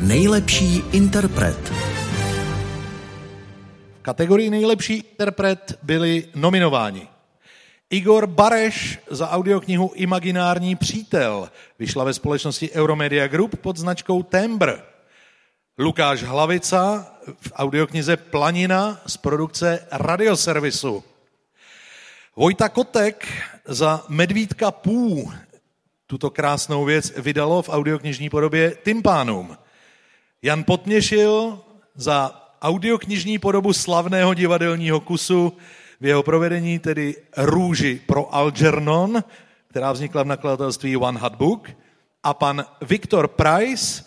Nejlepší interpret. V kategorii nejlepší interpret byli nominováni Igor Bareš za audioknihu Imaginární přítel. Vyšla ve společnosti Euromedia Group pod značkou Tembr. Lukáš Hlavica v audioknize Planina z produkce Radioservisu. Vojta Kotek za Medvídka Pů tuto krásnou věc vydalo v audioknižní podobě Tympánum. Jan Potměšil za audioknižní podobu slavného divadelního kusu v jeho provedení, tedy Růži pro Algernon, která vznikla v nakladatelství One Hot Book, a pan Viktor Price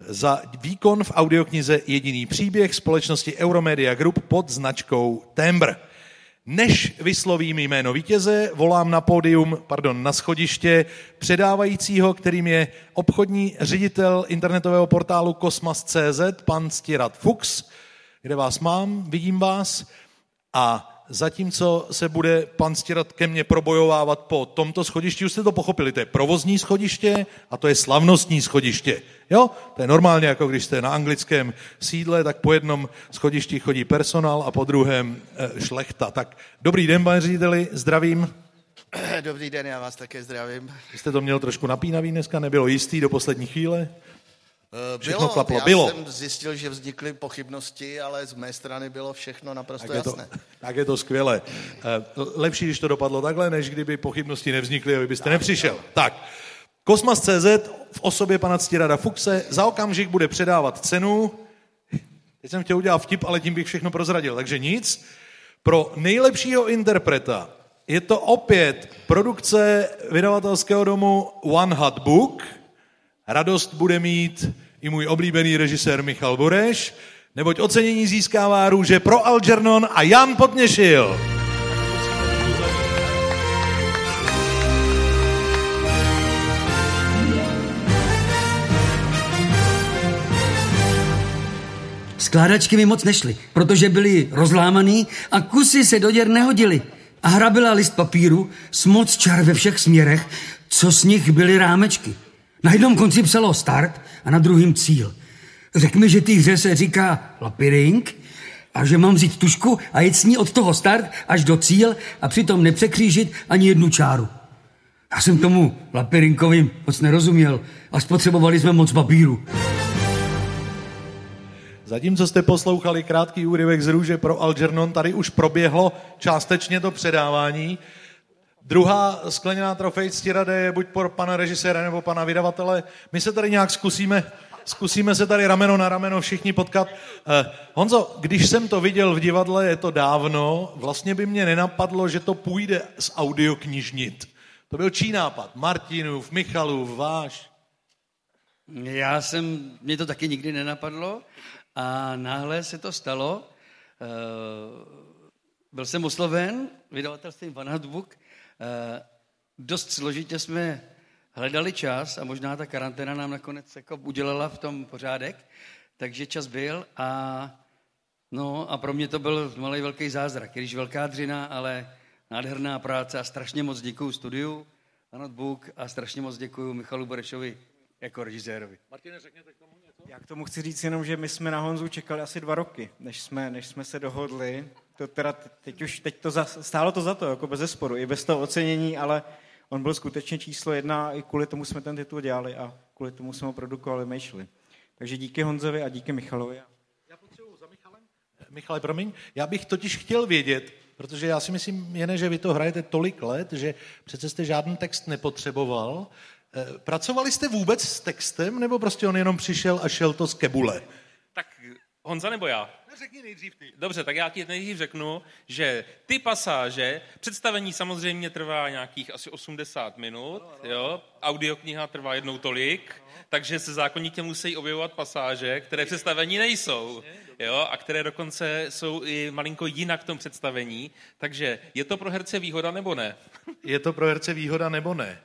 za výkon v audioknize Jediný příběh společnosti Euromedia Group pod značkou Tembr. Než vyslovím jméno vítěze, volám na pódium, pardon, na schodiště předávajícího, kterým je obchodní ředitel internetového portálu Kosmas.cz, pan Stirat Fuchs, kde vás mám, vidím vás. A zatímco se bude pan Stirat ke mně probojovávat po tomto schodišti, už jste to pochopili, to je provozní schodiště a to je slavnostní schodiště. Jo, to je normálně, jako když jste na anglickém sídle, tak po jednom schodišti chodí personál a po druhém e, šlechta. Tak dobrý den, pane řediteli, zdravím. Dobrý den, já vás také zdravím. Vy jste to měl trošku napínavý dneska, nebylo jistý do poslední chvíle? Všechno bylo, klaplo. Já bylo. jsem zjistil, že vznikly pochybnosti, ale z mé strany bylo všechno naprosto tak je jasné. To, tak je to skvělé. Eh, lepší, když to dopadlo takhle, než kdyby pochybnosti nevznikly a vy byste tak, nepřišel. Tak. tak. Kosmas.cz v osobě pana Ctirada Fuxe za okamžik bude předávat cenu. Teď jsem chtěl udělat vtip, ale tím bych všechno prozradil, takže nic. Pro nejlepšího interpreta je to opět produkce vydavatelského domu One Hot Book. Radost bude mít i můj oblíbený režisér Michal Bureš, neboť ocenění získává růže pro Algernon a Jan Potněšil. Skládačky mi moc nešly, protože byly rozlámaný a kusy se do děr nehodily. A hra byla list papíru s moc čar ve všech směrech, co z nich byly rámečky. Na jednom konci psalo start a na druhém cíl. Řekl mi, že té hře se říká lapiring a že mám vzít tušku a jít s ní od toho start až do cíl a přitom nepřekřížit ani jednu čáru. Já jsem tomu lapirinkovi moc nerozuměl a spotřebovali jsme moc papíru. Zatímco jste poslouchali krátký úryvek z Růže pro Algernon, tady už proběhlo částečně to předávání. Druhá skleněná trofej ctirade je buď pro pana režiséra nebo pana vydavatele. My se tady nějak zkusíme, zkusíme se tady rameno na rameno všichni potkat. Eh, Honzo, když jsem to viděl v divadle, je to dávno, vlastně by mě nenapadlo, že to půjde z audioknižnit. To byl čí nápad? Martinův, Michalův, váš? Já jsem, mě to taky nikdy nenapadlo a náhle se to stalo. Eh, byl jsem osloven vydavatelstvím Van Book, Eh, dost složitě jsme hledali čas a možná ta karanténa nám nakonec jako udělala v tom pořádek, takže čas byl a no a pro mě to byl malý velký zázrak, když velká dřina, ale nádherná práce a strašně moc děkuju studiu a notebook a strašně moc děkuju Michalu Borešovi jako režisérovi. Martine, řekněte k tomu něco? Já k tomu chci říct jenom, že my jsme na Honzu čekali asi dva roky, než jsme, než jsme se dohodli to teda teď už, teď to za, stálo to za to, jako bez zesporu, i bez toho ocenění, ale on byl skutečně číslo jedna, i kvůli tomu jsme ten titul dělali a kvůli tomu jsme ho produkovali, myšli. Takže díky Honzovi a díky Michalovi. Já potřebuji za Michalem. Michale, promiň, já bych totiž chtěl vědět, protože já si myslím, jen, že vy to hrajete tolik let, že přece jste žádný text nepotřeboval. Eh, pracovali jste vůbec s textem, nebo prostě on jenom přišel a šel to z kebule? Tak Honza nebo já? řekni nejdřív ty. Dobře, tak já ti nejdřív řeknu, že ty pasáže, představení samozřejmě trvá nějakých asi 80 minut, no, no. jo, audiokniha trvá jednou tolik, no. takže se zákonitě musí objevovat pasáže, které představení nejsou, jo, a které dokonce jsou i malinko jinak v tom představení, takže je to pro herce výhoda nebo ne? Je to pro herce výhoda nebo ne?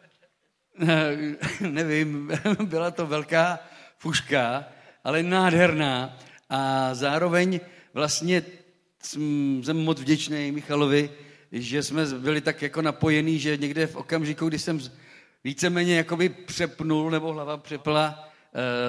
Nevím, byla to velká fuška, ale nádherná. A zároveň vlastně jsem moc vděčný Michalovi, že jsme byli tak jako napojení, že někde v okamžiku, kdy jsem víceméně jakoby přepnul nebo hlava přepla,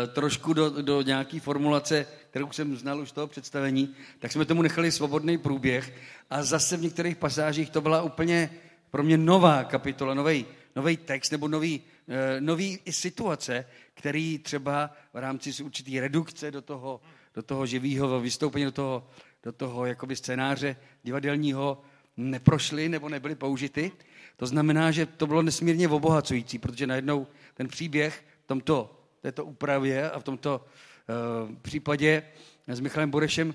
e, trošku do, do nějaké formulace, kterou jsem znal už z toho představení, tak jsme tomu nechali svobodný průběh. A zase v některých pasážích to byla úplně pro mě nová kapitola, nový nový text nebo nový, e, nový i situace, který třeba v rámci určitý redukce do toho, do toho živého vystoupení, do toho, do toho jakoby scénáře divadelního neprošly nebo nebyly použity. To znamená, že to bylo nesmírně obohacující, protože najednou ten příběh v tomto, této úpravě a v tomto uh, případě s Michalem Borešem uh,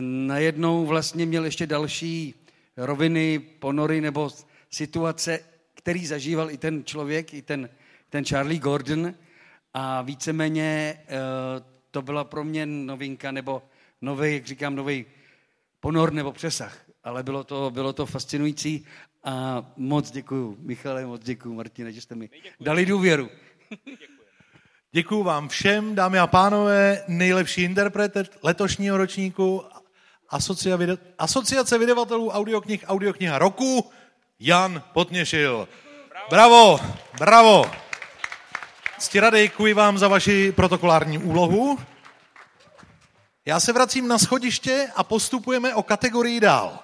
najednou vlastně měl ještě další roviny, ponory nebo situace, který zažíval i ten člověk, i ten, ten Charlie Gordon a víceméně uh, to byla pro mě novinka nebo nový, jak říkám, nový ponor nebo přesah. Ale bylo to, bylo to fascinující a moc děkuju, Michale, moc děkuju, Martine, že jste mi dali důvěru. Děkuju vám všem, dámy a pánové, nejlepší interpret letošního ročníku Asociace vydavatelů audioknih Audiokniha roku, Jan Potněšil. Bravo, bravo. Ctirade děkuji vám za vaši protokolární úlohu. Já se vracím na schodiště a postupujeme o kategorii dál.